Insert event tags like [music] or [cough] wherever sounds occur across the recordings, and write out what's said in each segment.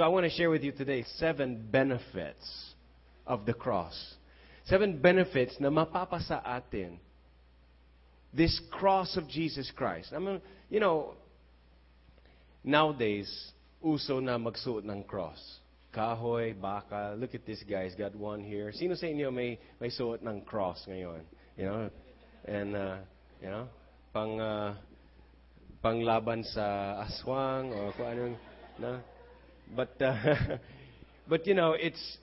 So I want to share with you today seven benefits of the cross. Seven benefits na mapapasa atin this cross of Jesus Christ. I mean, you know, nowadays, uso na magsuot ng cross. Kahoy, baka, look at this guy, he's got one here. Sino sa inyo may, may suot ng cross ngayon? You know? And, uh, you know, pang, uh, panglaban sa aswang or kung anong, no? But, uh, [laughs] but you know, it's,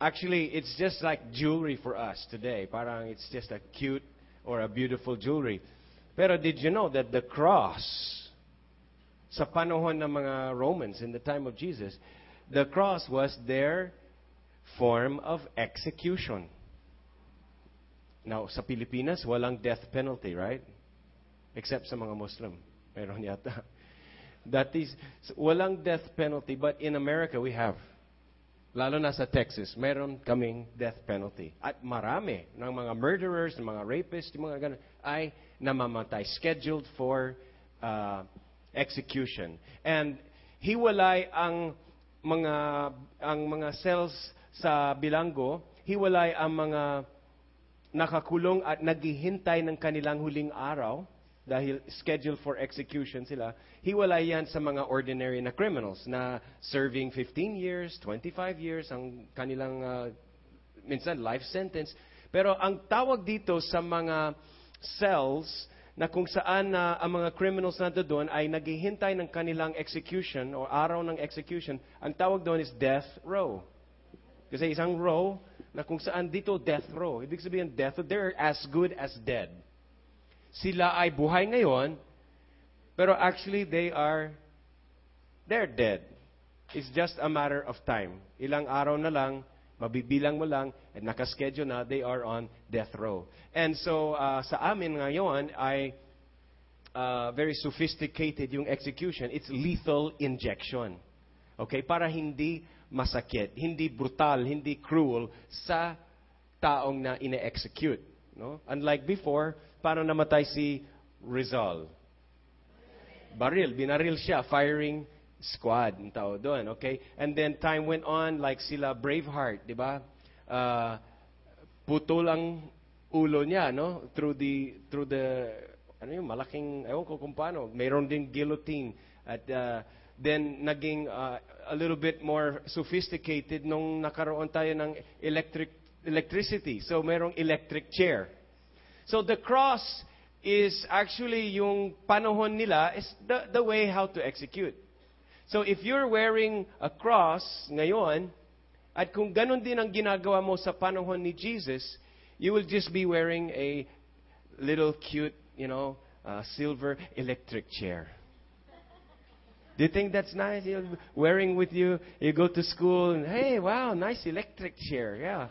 actually, it's just like jewelry for us today. Parang it's just a cute or a beautiful jewelry. Pero did you know that the cross, sa panahon ng mga Romans in the time of Jesus, the cross was their form of execution. Now, sa Pilipinas, walang death penalty, right? Except sa mga Muslim. Meron yata. That is, walang death penalty, but in America we have. Lalo na sa Texas, meron kaming death penalty. At marami ng mga murderers, ng mga rapists, mga ganun, ay namamatay, scheduled for uh, execution. And hiwalay ang mga ang mga cells sa bilanggo, hiwalay ang mga nakakulong at naghihintay ng kanilang huling araw dahil scheduled for execution sila, hiwalay yan sa mga ordinary na criminals na serving 15 years, 25 years ang kanilang uh, minsan life sentence. Pero ang tawag dito sa mga cells na kung saan na uh, ang mga criminals na doon ay naghihintay ng kanilang execution o araw ng execution, ang tawag doon is death row. Kasi isang row na kung saan dito death row. Ibig sabihin death they're as good as dead sila ay buhay ngayon, pero actually they are, they're dead. It's just a matter of time. Ilang araw na lang, mabibilang mo lang, at nakaschedule na, they are on death row. And so, uh, sa amin ngayon ay uh, very sophisticated yung execution. It's lethal injection. Okay? Para hindi masakit, hindi brutal, hindi cruel sa taong na ine-execute. No? Unlike before, paano namatay si Rizal? Baril, binaril siya, firing squad, ang tao doon, okay? And then time went on, like sila Braveheart, di ba? Uh, putol ang ulo niya, no? Through the, through the, ano yung malaking, ewan ko kung paano, mayroon din guillotine. At uh, then naging uh, a little bit more sophisticated nung nakaroon tayo ng electric electricity. So merong electric chair. So the cross is actually yung panahon nila is the, the way how to execute. So if you're wearing a cross ngayon, at kung ganun din ang ginagawa mo sa panahon ni Jesus, you will just be wearing a little cute, you know, uh, silver electric chair. Do you think that's nice? You're wearing with you, you go to school, and hey, wow, nice electric chair, yeah.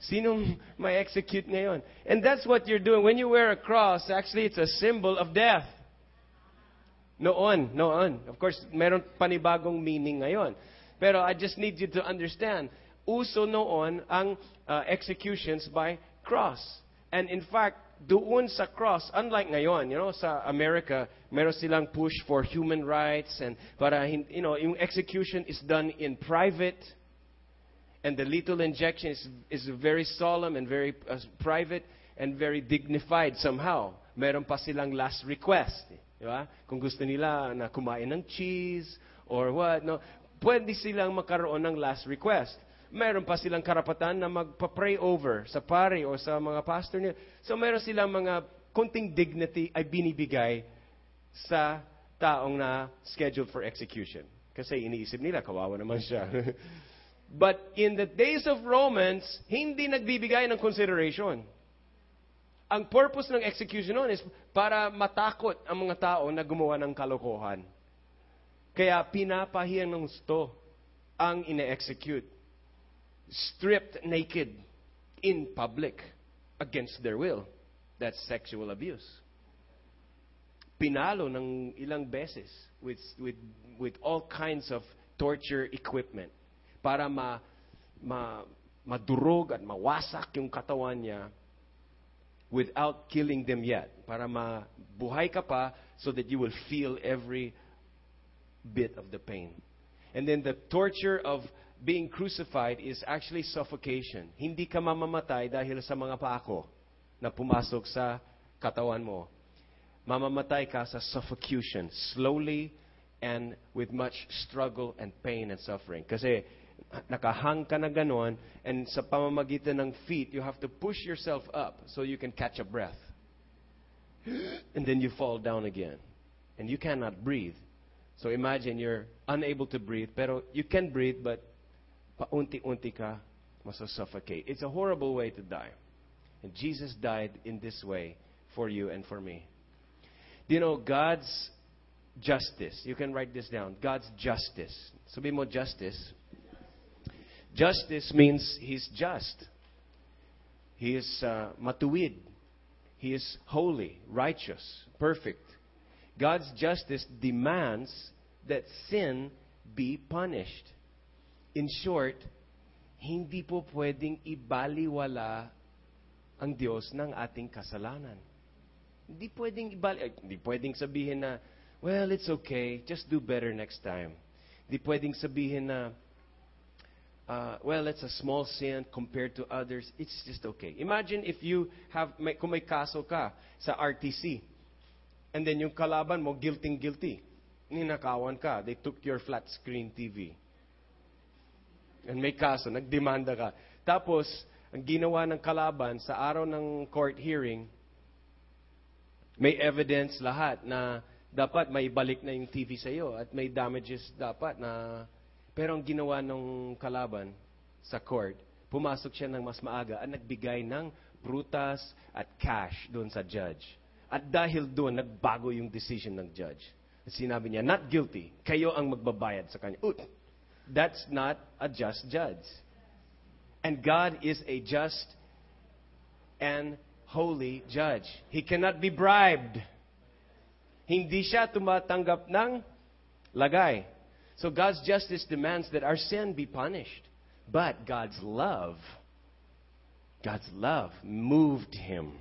Sinong may execute ngayon? And that's what you're doing. When you wear a cross, actually it's a symbol of death. Noon, noon. Of course, meron panibagong meaning ngayon. Pero I just need you to understand, uso noon ang uh, executions by cross. And in fact, doon sa cross, unlike ngayon, you know, sa America, meron silang push for human rights and para, you know, yung execution is done in private and the lethal injection is, is very solemn and very uh, private and very dignified somehow. Meron pa silang last request. Di? Kung gusto nila na kumain ng cheese or what, no? Pwede silang makaroon ng last request. Meron pa silang karapatan na magpa-pray over sa pare o sa mga pastor nila. So meron silang mga kunting dignity ay binibigay sa taong na scheduled for execution. Kasi iniisip nila, kawawa naman siya. [laughs] But in the days of Romans, hindi nagbibigay ng consideration. Ang purpose ng execution noon is para matakot ang mga tao na gumawa ng kalokohan. Kaya pinapahiyang ng gusto ang ine-execute. Stripped naked in public against their will. That's sexual abuse. Pinalo ng ilang beses with, with, with all kinds of torture equipment para ma, ma, madurog at mawasak yung katawan niya without killing them yet. Para mabuhay ka pa so that you will feel every bit of the pain. And then the torture of being crucified is actually suffocation. Hindi ka mamamatay dahil sa mga pako na pumasok sa katawan mo. Mamamatay ka sa suffocation, slowly and with much struggle and pain and suffering. Kasi nakahang ka na ganon, and sa pamamagitan ng feet, you have to push yourself up so you can catch a breath. [gasps] And then you fall down again. And you cannot breathe. So imagine you're unable to breathe, pero you can breathe, but paunti-unti ka masasuffocate. It's a horrible way to die. And Jesus died in this way for you and for me. Do you know God's justice? You can write this down. God's justice. Sabi mo justice. Justice means He's just. He is uh, matuwid. He is holy, righteous, perfect. God's justice demands that sin be punished. In short, hindi po pwedeng ibaliwala ang Diyos ng ating kasalanan. Hindi pwedeng ibali, hindi pwedeng sabihin na, well, it's okay, just do better next time. Hindi pwedeng sabihin na, uh, well, it's a small sin compared to others. It's just okay. Imagine if you have, may, kung may kaso ka sa RTC, and then yung kalaban mo, guilty-guilty. Ninakawan ka. They took your flat screen TV. And may kaso, nagdemanda ka. Tapos, ang ginawa ng kalaban sa araw ng court hearing, may evidence lahat na dapat may balik na yung TV sa iyo at may damages dapat na pero ang ginawa ng kalaban sa court, pumasok siya ng mas maaga at nagbigay ng prutas at cash doon sa judge. At dahil doon, nagbago yung decision ng judge. Sinabi niya, not guilty. Kayo ang magbabayad sa kanya. Ut, that's not a just judge. And God is a just and holy judge. He cannot be bribed. Hindi siya tumatanggap ng lagay. So God's justice demands that our sin be punished. But God's love, God's love moved him.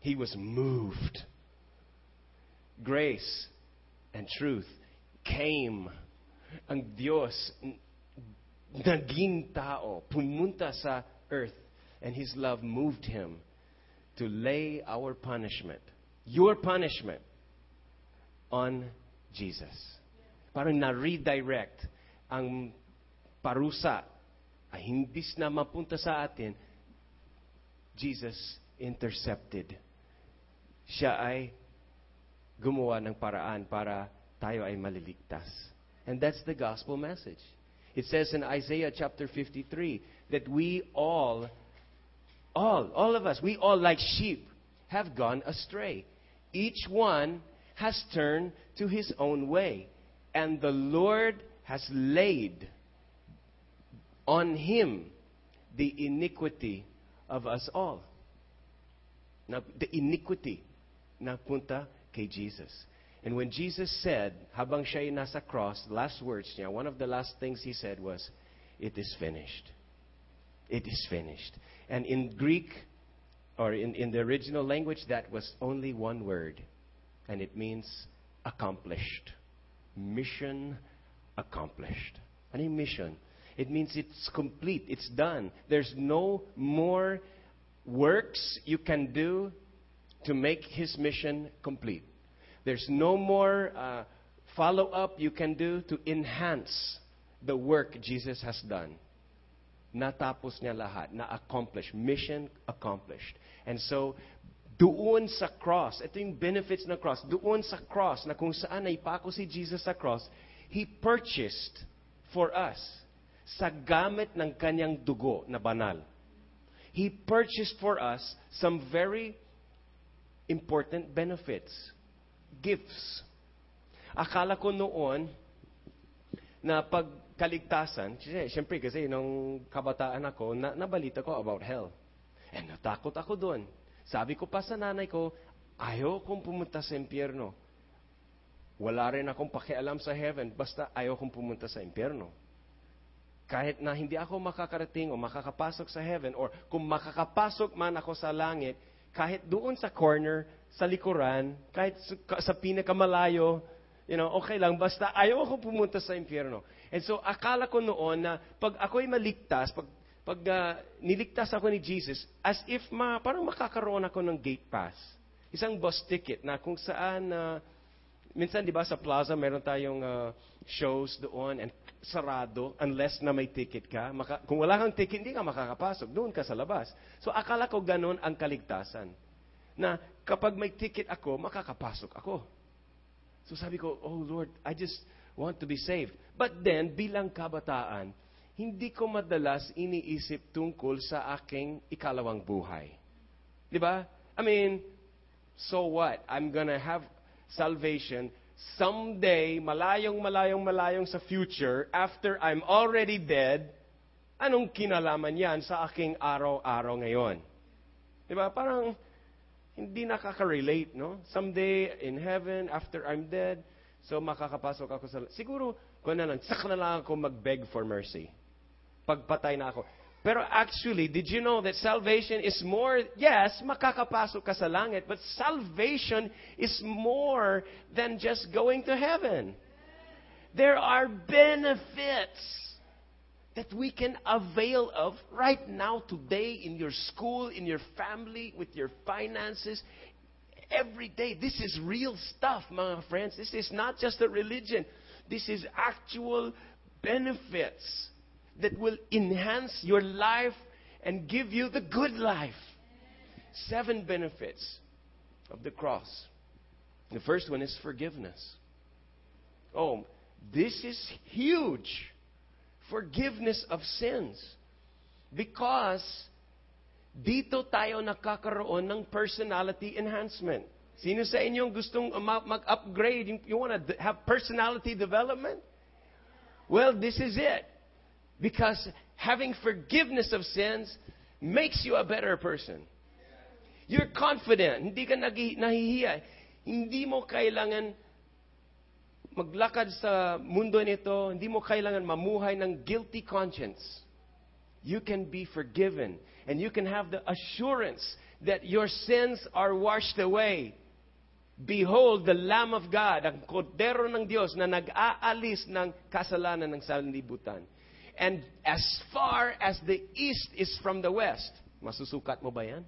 He was moved. Grace and truth came. Ang Diyos naging tao, pumunta sa earth, and His love moved Him to lay our punishment, your punishment, on Jesus. Parang na-redirect ang parusa ay himbis na mapunta sa atin, Jesus intercepted. Siya ay gumawa ng paraan para tayo ay maliligtas. And that's the gospel message. It says in Isaiah chapter 53 that we all, all, all of us, we all like sheep have gone astray. Each one has turned to his own way. And the Lord has laid on him the iniquity of us all. Now, the iniquity na punta kay Jesus. And when Jesus said, habang siya nasa cross, last words niya, one of the last things he said was, It is finished. It is finished. And in Greek, or in, in the original language, that was only one word. And it means accomplished. Mission accomplished. Yung mission? It means it's complete. It's done. There's no more works you can do to make his mission complete. There's no more uh, follow up you can do to enhance the work Jesus has done. Natapos niya lahat, na accomplished, mission accomplished. And so, doon sa cross, ito yung benefits ng cross, doon sa cross, na kung saan ay pako si Jesus sa cross, He purchased for us sa gamit ng kanyang dugo na banal. He purchased for us some very important benefits, gifts. Akala ko noon na pagkaligtasan, siyempre kasi nung kabataan ako, na, nabalita ko about hell. And natakot ako doon. Sabi ko pa sa nanay ko, ayaw kong pumunta sa impyerno. Wala rin akong pakialam sa heaven, basta ayaw kong pumunta sa impyerno. Kahit na hindi ako makakarating o makakapasok sa heaven, or kung makakapasok man ako sa langit, kahit doon sa corner, sa likuran, kahit sa, sa pinakamalayo, You know, okay lang, basta ayaw ako pumunta sa impyerno. And so, akala ko noon na pag ako'y maligtas, pag, pag uh, niligtas ako ni Jesus, as if ma, parang makakaroon ako ng gate pass. Isang bus ticket na kung saan, uh, minsan di ba sa plaza meron tayong uh, shows doon and sarado unless na may ticket ka. Maka, kung wala kang ticket, hindi ka makakapasok. Doon ka sa labas. So akala ko ganun ang kaligtasan. Na kapag may ticket ako, makakapasok ako. So sabi ko, oh Lord, I just want to be saved. But then, bilang kabataan, hindi ko madalas iniisip tungkol sa aking ikalawang buhay. Di ba? I mean, so what? I'm gonna have salvation someday, malayong, malayong, malayong sa future, after I'm already dead, anong kinalaman yan sa aking araw-araw ngayon? Di ba? Parang, hindi nakaka-relate, no? Someday, in heaven, after I'm dead, so makakapasok ako sa... Siguro, kung na lang, sak na lang ako mag-beg for mercy. Pagpatay na ako. Pero actually, did you know that salvation is more, yes, makakapasok ka sa langit, but salvation is more than just going to heaven. There are benefits that we can avail of right now, today, in your school, in your family, with your finances, every day. This is real stuff, my friends. This is not just a religion. This is actual benefits that will enhance your life and give you the good life. Seven benefits of the cross. The first one is forgiveness. Oh, this is huge forgiveness of sins. Because dito tayo nakakaroon ng personality enhancement. Sino sa inyong gustong um, mag-upgrade? You want to have personality development? Well, this is it. Because having forgiveness of sins makes you a better person. You're confident. Hindi ka nahihiya. Hindi mo kailangan maglakad sa mundo nito, hindi mo kailangan mamuhay ng guilty conscience. You can be forgiven and you can have the assurance that your sins are washed away. Behold, the Lamb of God, ang kordero ng Diyos na nag-aalis ng kasalanan ng sanlibutan. And as far as the east is from the west, masusukat mo ba yan?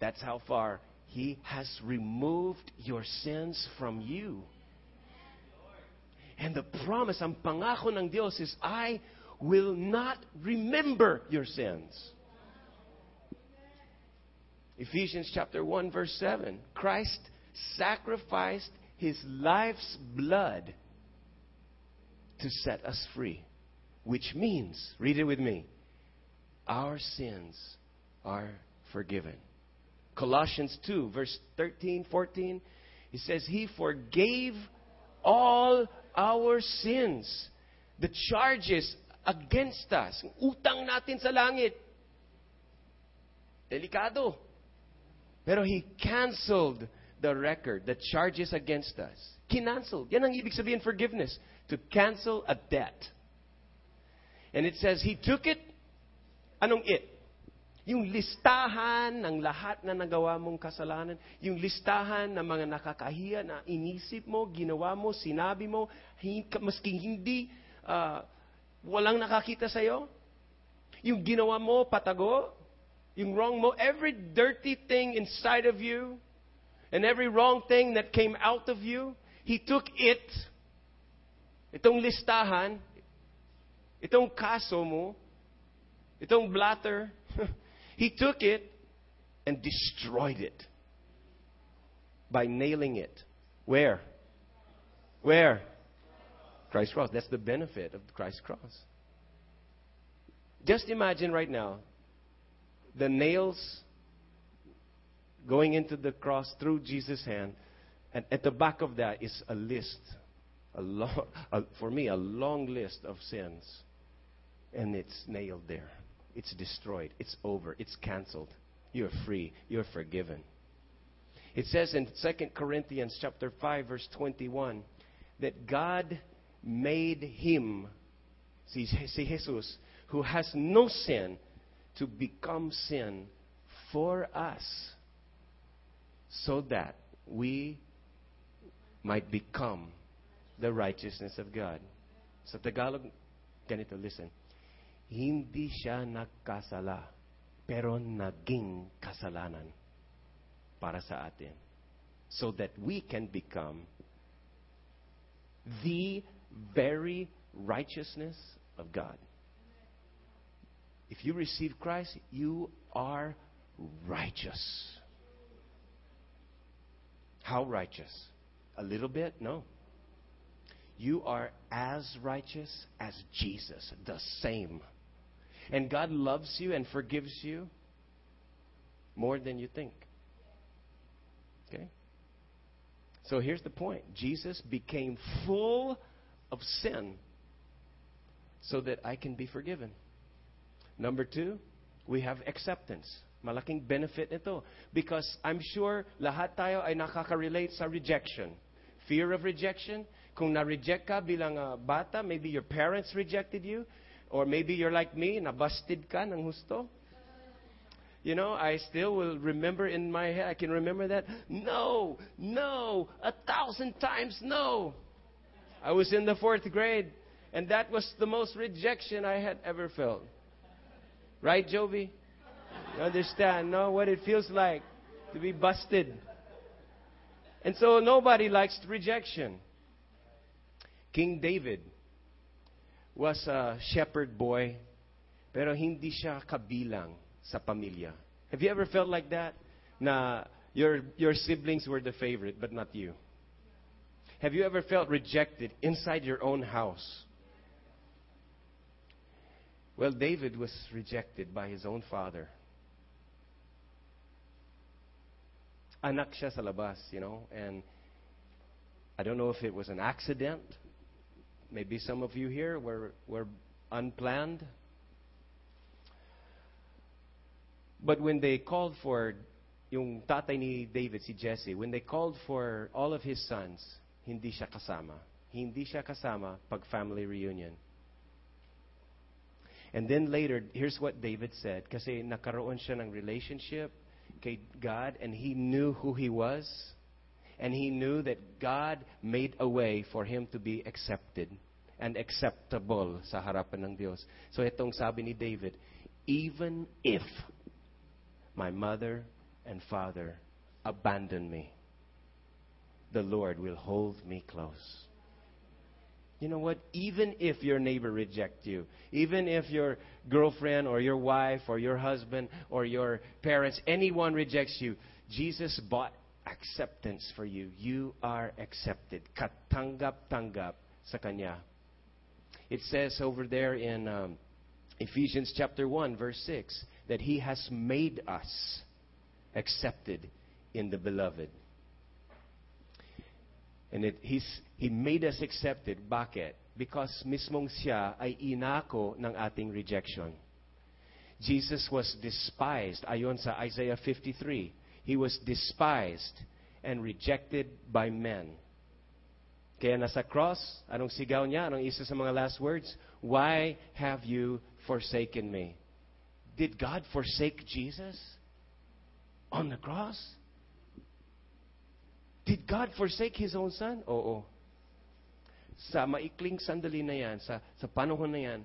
That's how far He has removed your sins from you. And the promise, ang pangako ng Diyos is, I will not remember your sins. Ephesians chapter 1 verse 7. Christ sacrificed his life's blood to set us free. Which means, read it with me, our sins are forgiven. Colossians 2 verse 13, 14, it says, He forgave all our sins, the charges against us, utang natin sa langit. Delikado. Pero He canceled the record, the charges against us. Kinanceled. Yan ang ibig sabihin forgiveness. To cancel a debt. And it says, He took it. Anong it? Yung listahan ng lahat na nagawa mong kasalanan, yung listahan ng mga nakakahiya na inisip mo, ginawa mo, sinabi mo, maski hindi uh, walang nakakita sa'yo, yung ginawa mo, patago, yung wrong mo, every dirty thing inside of you, and every wrong thing that came out of you, He took it, itong listahan, itong kaso mo, itong blatter, [laughs] He took it and destroyed it by nailing it. Where? Where? Christ's cross. That's the benefit of Christ's cross. Just imagine right now the nails going into the cross through Jesus' hand, and at the back of that is a list, a long, [laughs] a, for me, a long list of sins, and it's nailed there. It's destroyed. It's over. It's canceled. You're free. You're forgiven. It says in 2 Corinthians chapter 5 verse 21 that God made him see, Jesus who has no sin to become sin for us so that we might become the righteousness of God. Sa Tagalog, ganito, listen. Hindi siya nagkasala, pero naging kasalanan para sa atin. So that we can become the very righteousness of God. If you receive Christ, you are righteous. How righteous? A little bit? No. You are as righteous as Jesus, the same. And God loves you and forgives you more than you think. Okay? So here's the point Jesus became full of sin so that I can be forgiven. Number two, we have acceptance. Malaking benefit nito. Because I'm sure lahat tayo ay nakaka-relate sa rejection. Fear of rejection. Kung na-reject ka bilang uh, bata, maybe your parents rejected you. Or maybe you're like me, nabasted ka ng husto. You know, I still will remember in my head, I can remember that. No, no, a thousand times no. I was in the fourth grade, and that was the most rejection I had ever felt. Right, Jovi? You understand, no? What it feels like to be busted. And so nobody likes rejection. King David was a shepherd boy, pero hindi siya kabilang sa pamilya. Have you ever felt like that? Na your, your siblings were the favorite, but not you. Have you ever felt rejected inside your own house? Well, David was rejected by his own father. Anak siya sa labas, you know, and I don't know if it was an accident. Maybe some of you here were, were unplanned. But when they called for yung tatay ni David, si Jesse, when they called for all of his sons, hindi siya kasama. Hindi siya kasama pag family reunion. And then later, here's what David said. Kasi nakaroon siya ng relationship kay God and he knew who he was. And he knew that God made a way for him to be accepted and acceptable sa harapan ng Diyos. So itong sabi ni David, even if my mother and father abandon me, the Lord will hold me close. You know what? Even if your neighbor reject you, even if your girlfriend or your wife or your husband or your parents, anyone rejects you, Jesus bought acceptance for you. You are accepted. Katanggap-tanggap sa Kanya. It says over there in um, Ephesians chapter 1, verse 6, that He has made us accepted in the beloved. And it, he's, He made us accepted. Bakit? Because mismong siya ay inako ng ating rejection. Jesus was despised. Ayon sa Isaiah 53, He was despised and rejected by men. Kaya nasa cross, anong sigaw niya? Anong isa sa mga last words? Why have you forsaken me? Did God forsake Jesus on the cross? Did God forsake His own Son? Oo. Sa maikling sandali na yan, sa, sa panahon na yan,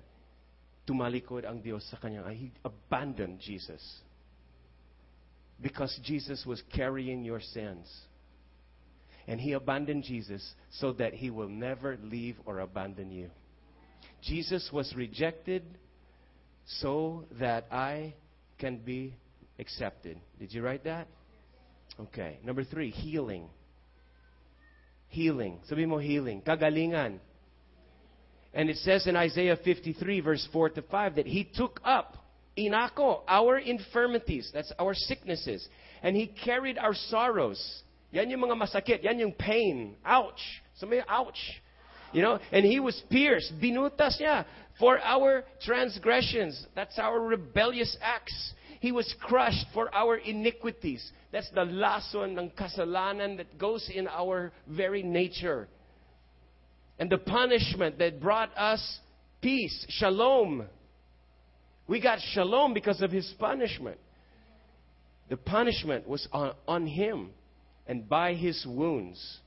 tumalikod ang Diyos sa Kanya. He abandoned Jesus. Because Jesus was carrying your sins. And He abandoned Jesus so that He will never leave or abandon you. Jesus was rejected so that I can be accepted. Did you write that? Okay. Number three, healing. Healing. Sabi mo healing. Kagalingan. And it says in Isaiah 53, verse 4 to 5, that He took up, inako, our infirmities, that's our sicknesses, and He carried our sorrows. Yan yung mga masakit, yan yung pain. Ouch. Sabi ouch. You know, and He was pierced, binutas niya, for our transgressions. That's our rebellious acts. He was crushed for our iniquities. That's the lason ng kasalanan that goes in our very nature. And the punishment that brought us peace, shalom. We got shalom because of his punishment. The punishment was on, on him, and by his wounds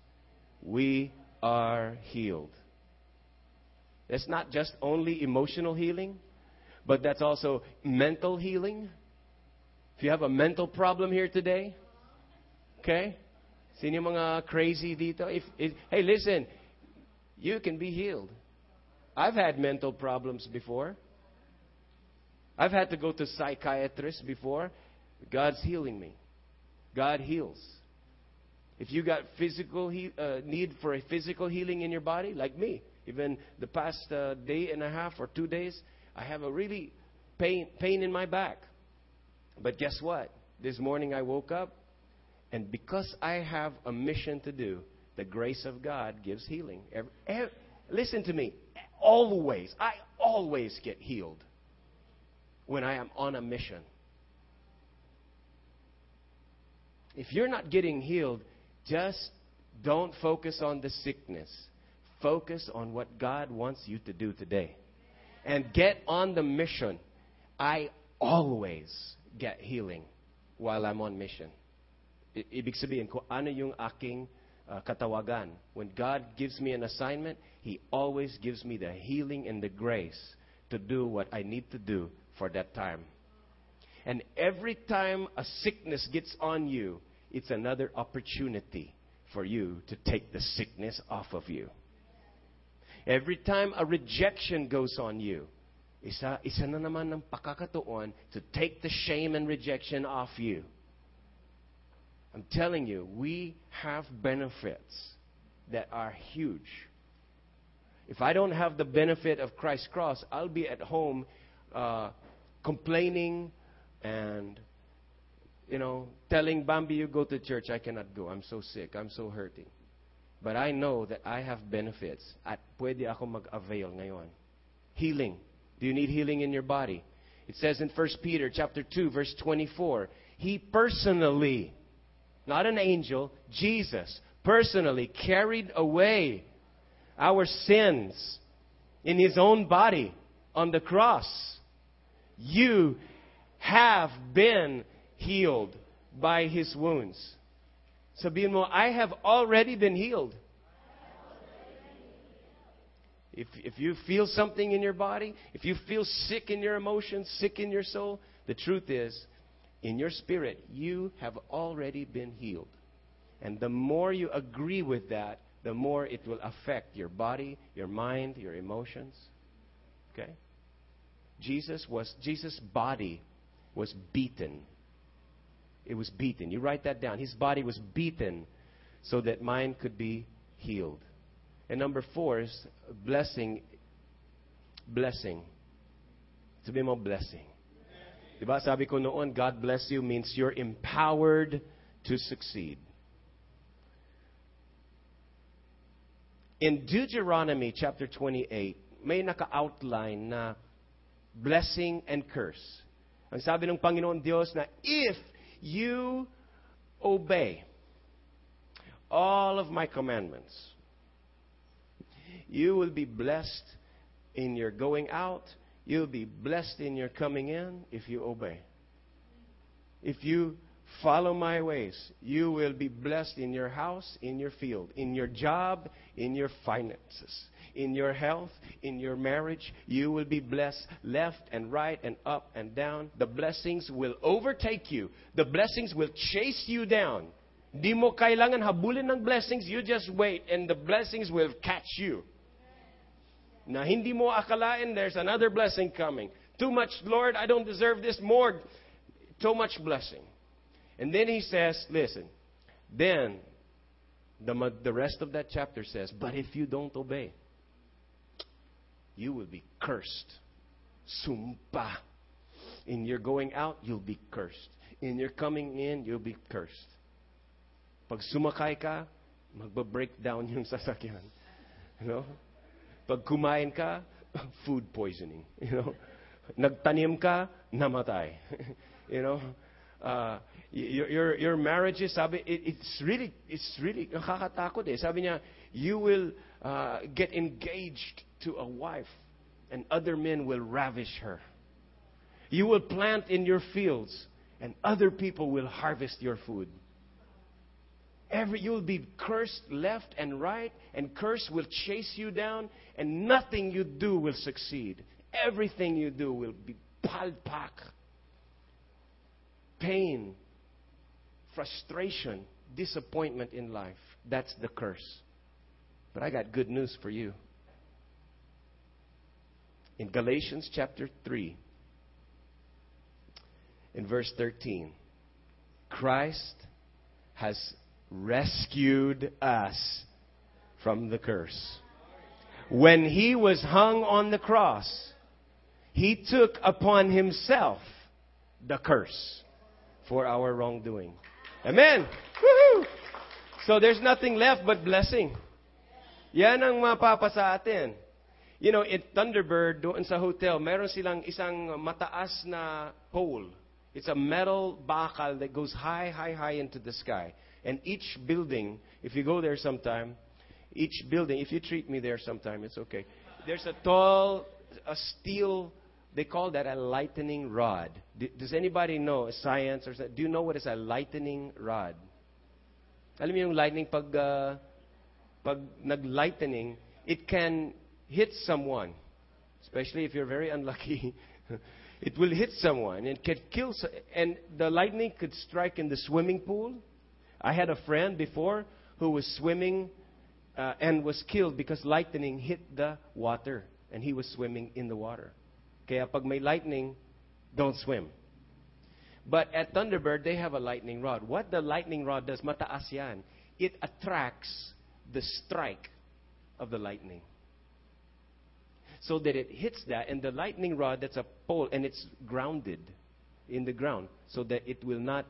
we are healed. That's not just only emotional healing, but that's also mental healing. If you have a mental problem here today, okay? Sino mga crazy dito? If, if, hey, listen, you can be healed. I've had mental problems before. I've had to go to psychiatrists before. God's healing me. God heals. If you got physical he, uh, need for a physical healing in your body, like me, even the past uh, day and a half or two days, I have a really pain pain in my back. But guess what? This morning I woke up, and because I have a mission to do, the grace of God gives healing. Every, every, listen to me. Always, I always get healed when I am on a mission. If you're not getting healed, just don't focus on the sickness. Focus on what God wants you to do today. And get on the mission. I always get healing while I'm on mission. ibig sabihin, kung ano yung aking uh, katawagan. When God gives me an assignment, He always gives me the healing and the grace to do what I need to do for that time. And every time a sickness gets on you, it's another opportunity for you to take the sickness off of you. Every time a rejection goes on you, isa, isa na naman ng pakakatuon to take the shame and rejection off you. I'm telling you, we have benefits that are huge. If I don't have the benefit of Christ's cross, I'll be at home uh, complaining and, you know, telling Bambi, you go to church. I cannot go. I'm so sick. I'm so hurting. But I know that I have benefits at pwede ako mag-avail ngayon. Healing. Do you need healing in your body? It says in 1 Peter chapter 2 verse 24, he personally not an angel, Jesus personally carried away our sins in his own body on the cross. You have been healed by his wounds. Sabihin I have already been healed. If, if you feel something in your body, if you feel sick in your emotions, sick in your soul, the truth is, in your spirit, you have already been healed. And the more you agree with that, the more it will affect your body, your mind, your emotions. Okay? Jesus was Jesus' body was beaten. It was beaten. You write that down. His body was beaten so that mine could be healed. And number four is blessing. Blessing. To be more blessing. Diba? Sabi ko noon, God bless you means you're empowered to succeed. In Deuteronomy chapter 28, may naka-outline na blessing and curse. Ang sabi ng Panginoon Diyos na if you obey all of my commandments, you will be blessed in your going out You'll be blessed in your coming in if you obey. If you follow my ways, you will be blessed in your house, in your field, in your job, in your finances, in your health, in your marriage. You will be blessed left and right and up and down. The blessings will overtake you. The blessings will chase you down. Di mo kailangan habulin ng blessings. You just wait and the blessings will catch you na hindi mo akalain there's another blessing coming. Too much, Lord, I don't deserve this. More, too much blessing. And then he says, listen, then the, the rest of that chapter says, but if you don't obey, you will be cursed. Sumpa. In your going out, you'll be cursed. In your coming in, you'll be cursed. Pag sumakay ka, magba-break down [laughs] yung sasakyan. You know? Pag kumain ka, food poisoning. You know? Nagtanim ka, namatay. [laughs] you know? Uh, your, your, your marriage is, sabi, it, it's really, it's really, nakakatakot eh. Sabi niya, you will uh, get engaged to a wife and other men will ravish her. You will plant in your fields and other people will harvest your food. Every you will be cursed left and right, and curse will chase you down, and nothing you do will succeed. Everything you do will be palpak. Pain, frustration, disappointment in life. That's the curse. But I got good news for you. In Galatians chapter 3, in verse 13, Christ has rescued us from the curse. When he was hung on the cross, he took upon himself the curse for our wrongdoing. Amen. So there's nothing left but blessing. Yan ang mapapa sa atin. You know, at Thunderbird, doon sa hotel, meron silang isang mataas na pole. It's a metal bakal that goes high, high, high into the sky. And each building, if you go there sometime, each building, if you treat me there sometime, it's okay. There's a tall, a steel, they call that a lightning rod. Does anybody know science or do you know what is a lightning rod? Alam yung lightning pag uh, pag nag-lightning, it can hit someone, especially if you're very unlucky. [laughs] it will hit someone and can kill. And the lightning could strike in the swimming pool. I had a friend before who was swimming uh, and was killed because lightning hit the water and he was swimming in the water. Kaya pag may lightning, don't swim. But at Thunderbird, they have a lightning rod. What the lightning rod does, mataas yan, it attracts the strike of the lightning. So that it hits that, and the lightning rod, that's a pole, and it's grounded in the ground so that it will not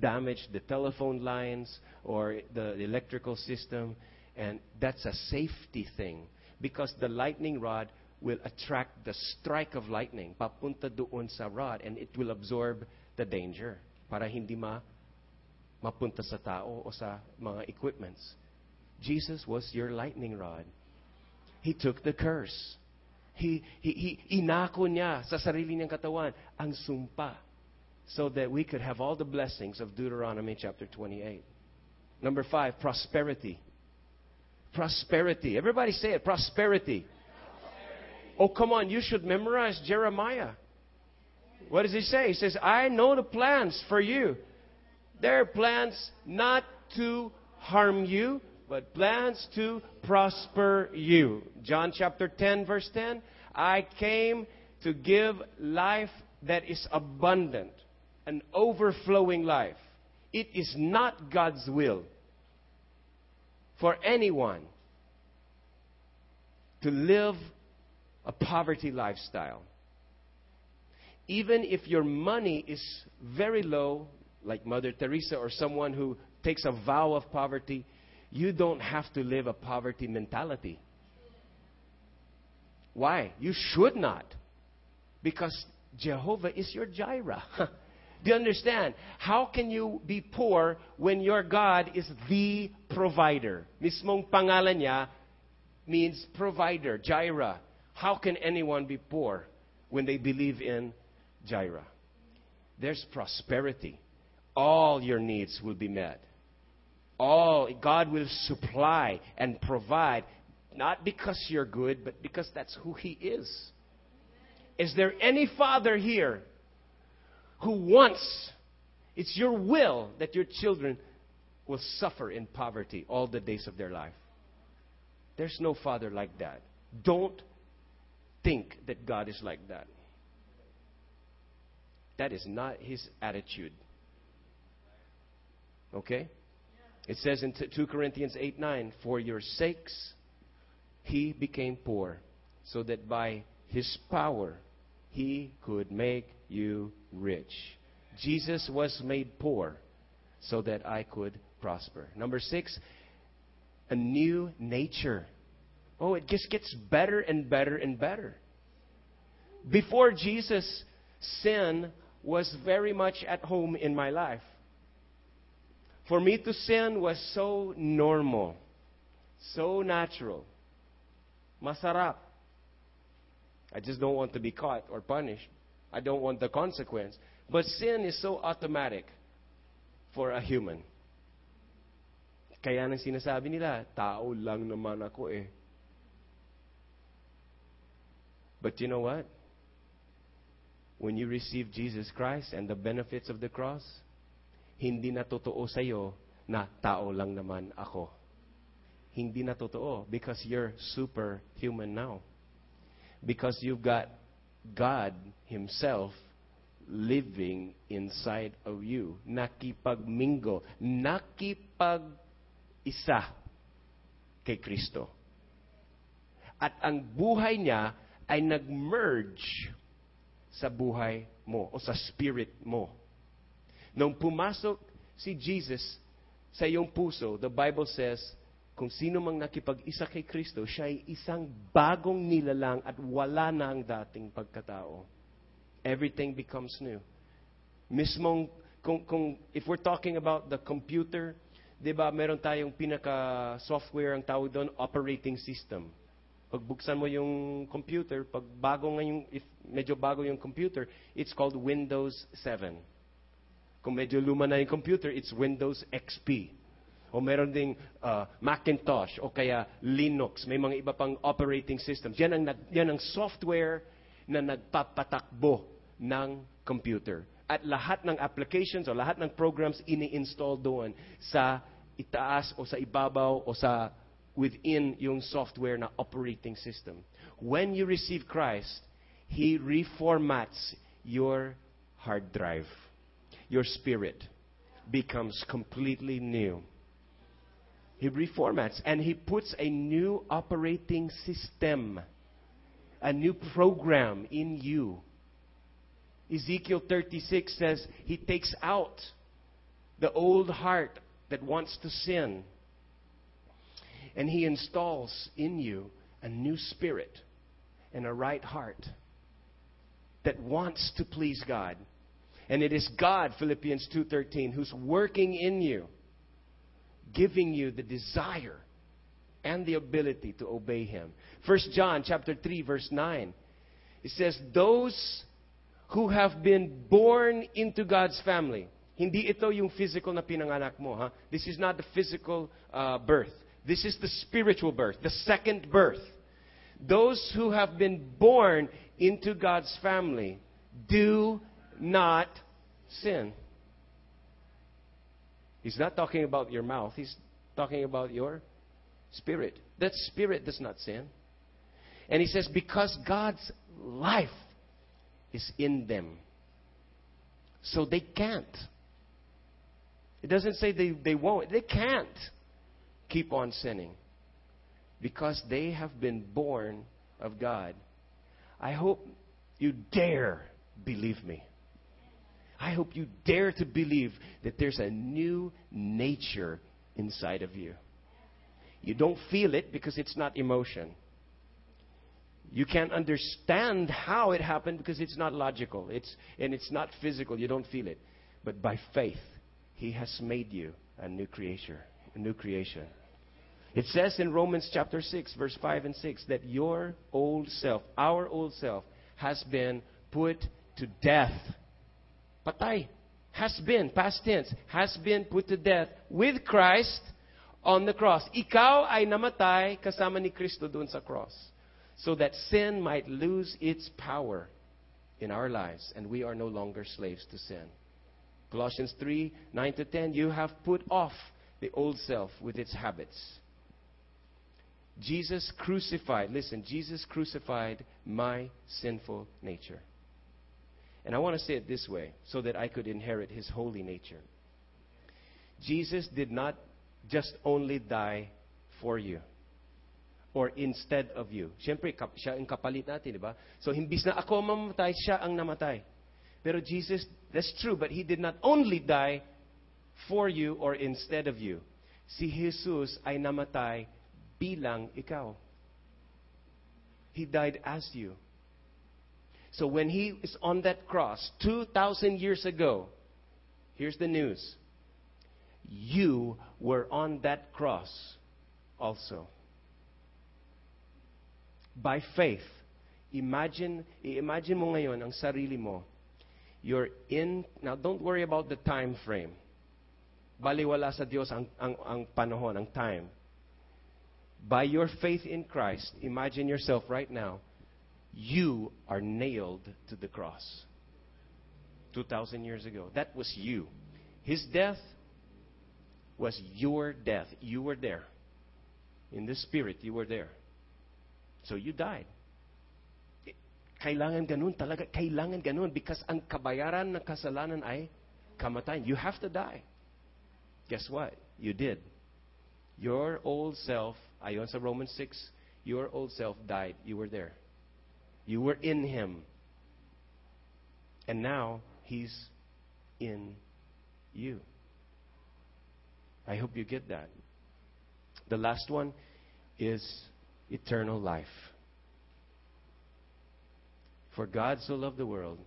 damage the telephone lines or the electrical system. And that's a safety thing because the lightning rod will attract the strike of lightning papunta doon sa rod and it will absorb the danger para hindi ma mapunta sa tao o sa mga equipments. Jesus was your lightning rod. He took the curse. He, he, he inako niya sa sarili niyang katawan ang sumpa so that we could have all the blessings of Deuteronomy chapter 28. Number five, prosperity. Prosperity. Everybody say it. Prosperity. prosperity. Oh, come on. You should memorize Jeremiah. What does he say? He says, I know the plans for you. They're plans not to harm you, but plans to prosper you. John chapter 10, verse 10. I came to give life that is abundant, an overflowing life. It is not God's will for anyone to live a poverty lifestyle. Even if your money is very low, like Mother Teresa or someone who takes a vow of poverty, you don't have to live a poverty mentality. Why? You should not. Because Jehovah is your Jireh. [laughs] Do you understand? How can you be poor when your God is the provider? Mismong pangalan niya means provider, Jireh. How can anyone be poor when they believe in Jireh? There's prosperity. All your needs will be met all God will supply and provide, not because you're good, but because that's who He is. Is there any father here who wants, it's your will that your children will suffer in poverty all the days of their life? There's no father like that. Don't think that God is like that. That is not his attitude. Okay? It says in 2 Corinthians 8 9, For your sakes he became poor, so that by his power he could make you rich. Jesus was made poor so that I could prosper. Number six, a new nature. Oh, it just gets better and better and better. Before Jesus, sin was very much at home in my life. For me to sin was so normal, so natural. Masarap. I just don't want to be caught or punished. I don't want the consequence. But sin is so automatic for a human. Kaya nang sinasabi nila, tao lang naman ako eh. But you know what? When you receive Jesus Christ and the benefits of the cross, hindi na totoo sa'yo na tao lang naman ako. Hindi na totoo because you're superhuman now. Because you've got God Himself living inside of you. Nakipagmingo. Nakipag-isa kay Kristo. At ang buhay niya ay nag-merge sa buhay mo o sa spirit mo. Nung pumasok si Jesus sa iyong puso, the Bible says, kung sino mang nakipag-isa kay Kristo, siya ay isang bagong nilalang at wala na ang dating pagkatao. Everything becomes new. Mismong, kung, kung, if we're talking about the computer, di ba, meron tayong pinaka-software ang tawag doon, operating system. Pag buksan mo yung computer, pag bago ngayon, if medyo bago yung computer, it's called Windows 7. Kung medyo luma na yung computer, it's Windows XP. O meron ding uh, Macintosh o kaya Linux. May mga iba pang operating systems. Yan ang, yan ang software na nagpapatakbo ng computer. At lahat ng applications o lahat ng programs ini-install doon sa itaas o sa ibabaw o sa within yung software na operating system. When you receive Christ, He reformats your hard drive. Your spirit becomes completely new. He reformats and he puts a new operating system, a new program in you. Ezekiel 36 says he takes out the old heart that wants to sin and he installs in you a new spirit and a right heart that wants to please God. And it is God, Philippians 2:13, who's working in you giving you the desire and the ability to obey him. 1 John chapter 3 verse 9. It says those who have been born into God's family. Hindi ito yung physical na pinanganak mo, ha? This is not the physical uh, birth. This is the spiritual birth, the second birth. Those who have been born into God's family do not sin. He's not talking about your mouth, he's talking about your spirit. That spirit does not sin. And he says, because God's life is in them. So they can't. It doesn't say they, they won't. They can't keep on sinning. Because they have been born of God. I hope you dare believe me. I hope you dare to believe that there's a new nature inside of you. You don't feel it because it's not emotion. You can't understand how it happened because it's not logical. It's, and it's not physical. You don't feel it. But by faith, He has made you a new creation. A new creation. It says in Romans chapter 6, verse 5 and 6, that your old self, our old self, has been put to death patay, has been, past tense, has been put to death with Christ on the cross. Ikaw ay namatay kasama ni Kristo doon sa cross. So that sin might lose its power in our lives and we are no longer slaves to sin. Colossians 3 9 to 10, you have put off the old self with its habits. Jesus crucified, listen, Jesus crucified my sinful nature. And I want to say it this way so that I could inherit his holy nature. Jesus did not just only die for you or instead of you. Siyempre, siya ang kapalit natin, di ba? So, himbis na ako mamatay, siya ang namatay. Pero Jesus, that's true, but He did not only die for you or instead of you. Si Jesus ay namatay bilang ikaw. He died as you. So when he is on that cross 2,000 years ago, here's the news. You were on that cross also. By faith, imagine, imagine mo ngayon ang sarili mo. You're in, now don't worry about the time frame. baliwala sa Diyos ang, ang, ang panahon, ang time. By your faith in Christ, imagine yourself right now, you are nailed to the cross. 2,000 years ago. That was you. His death was your death. You were there. In the spirit, you were there. So you died. Kailangan ganun talaga. Kailangan ganun because ang kabayaran ng kasalanan ay kamatayan. You have to die. Guess what? You did. Your old self, ayon sa Romans 6, your old self died. You were there. You were in Him. And now, He's in you. I hope you get that. The last one is eternal life. For God so loved the world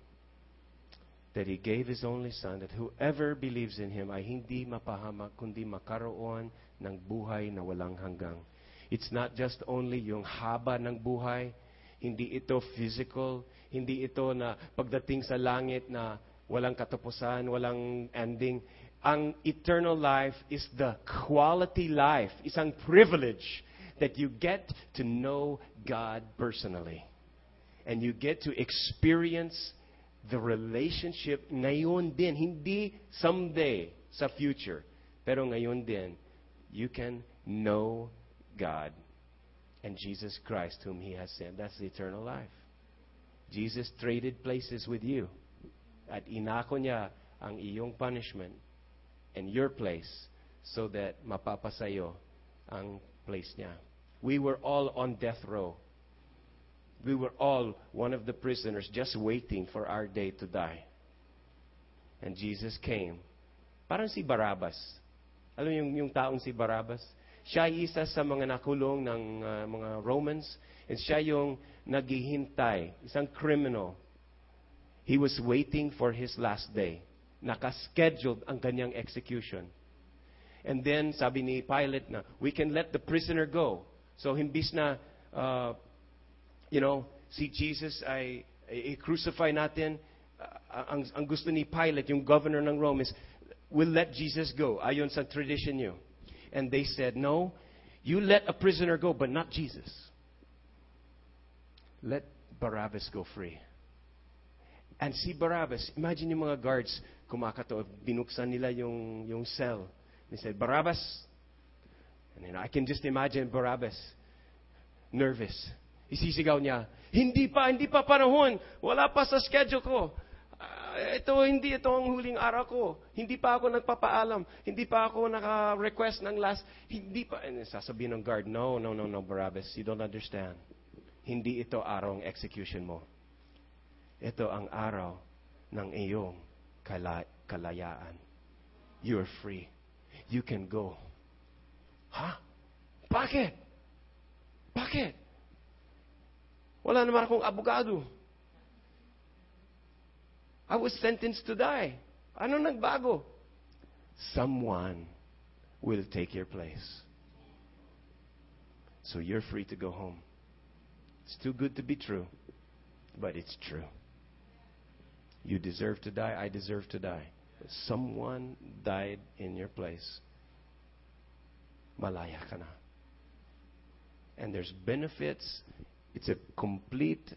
that He gave His only Son, that whoever believes in Him ay hindi mapahamak, kundi makaroon ng buhay na walang hanggang. It's not just only yung haba ng buhay, hindi ito physical, hindi ito na pagdating sa langit na walang katapusan, walang ending. Ang eternal life is the quality life, isang privilege that you get to know God personally. And you get to experience the relationship ngayon din, hindi someday sa future, pero ngayon din, you can know God and Jesus Christ whom He has sent. That's the eternal life. Jesus traded places with you. At inako niya ang iyong punishment and your place so that mapapasayo ang place niya. We were all on death row. We were all one of the prisoners just waiting for our day to die. And Jesus came. Parang si Barabbas. Alam yung, yung taong si Barabbas? Siya ay isa sa mga nakulong ng uh, mga Romans. And siya yung naghihintay, isang criminal. He was waiting for his last day. Nakascheduled ang kanyang execution. And then, sabi ni Pilate na, we can let the prisoner go. So, himbis na, uh, you know, si Jesus ay, i-crucify natin, uh, ang, ang gusto ni Pilate, yung governor ng Rome is, we'll let Jesus go, ayon sa tradition niyo. And they said, no, you let a prisoner go, but not Jesus. Let Barabbas go free. And si Barabbas, imagine yung mga guards, kumakato, binuksan nila yung, yung cell. They said, Barabbas. And you know, I can just imagine Barabbas, nervous. Isisigaw niya, hindi pa, hindi pa panahon. Wala pa sa schedule ko. Ito, hindi ito ang huling araw ko. Hindi pa ako nagpapaalam. Hindi pa ako naka-request ng last. Hindi pa. And sasabihin ng guard, no, no, no, no, Barabbas, you don't understand. Hindi ito araw ng execution mo. Ito ang araw ng iyong kala- kalayaan. You're free. You can go. Ha? Bakit? Bakit? Wala naman akong abogado. I was sentenced to die. Ano nagbago? Someone will take your place. So you're free to go home. It's too good to be true, but it's true. You deserve to die. I deserve to die. Someone died in your place. Malaya ka na. And there's benefits. It's a complete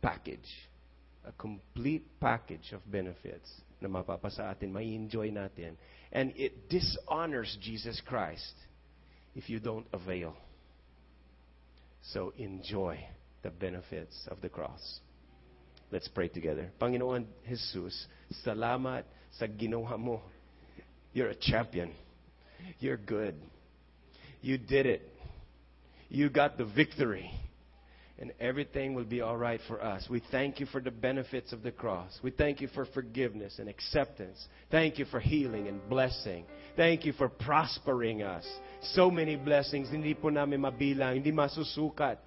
package. A complete package of benefits na mapapasa atin, may enjoy natin. And it dishonors Jesus Christ if you don't avail. So enjoy the benefits of the cross. Let's pray together. Panginoon Jesus, salamat sa ginawa mo. You're a champion. You're good. You did it. You got the victory. And everything will be all right for us. We thank you for the benefits of the cross. We thank you for forgiveness and acceptance. Thank you for healing and blessing. Thank you for prospering us. So many blessings, hindi po namin mabilang, hindi masusukat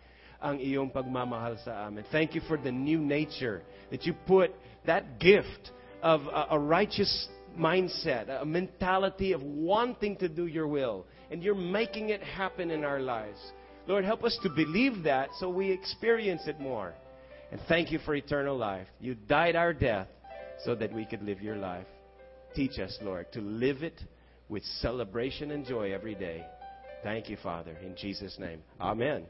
ang iyong pagmamahal sa amin. Thank you for the new nature that you put that gift of a, a righteous mindset, a mentality of wanting to do your will, and you're making it happen in our lives. Lord, help us to believe that so we experience it more. And thank you for eternal life. You died our death so that we could live your life. Teach us, Lord, to live it with celebration and joy every day. Thank you, Father, in Jesus' name. Amen.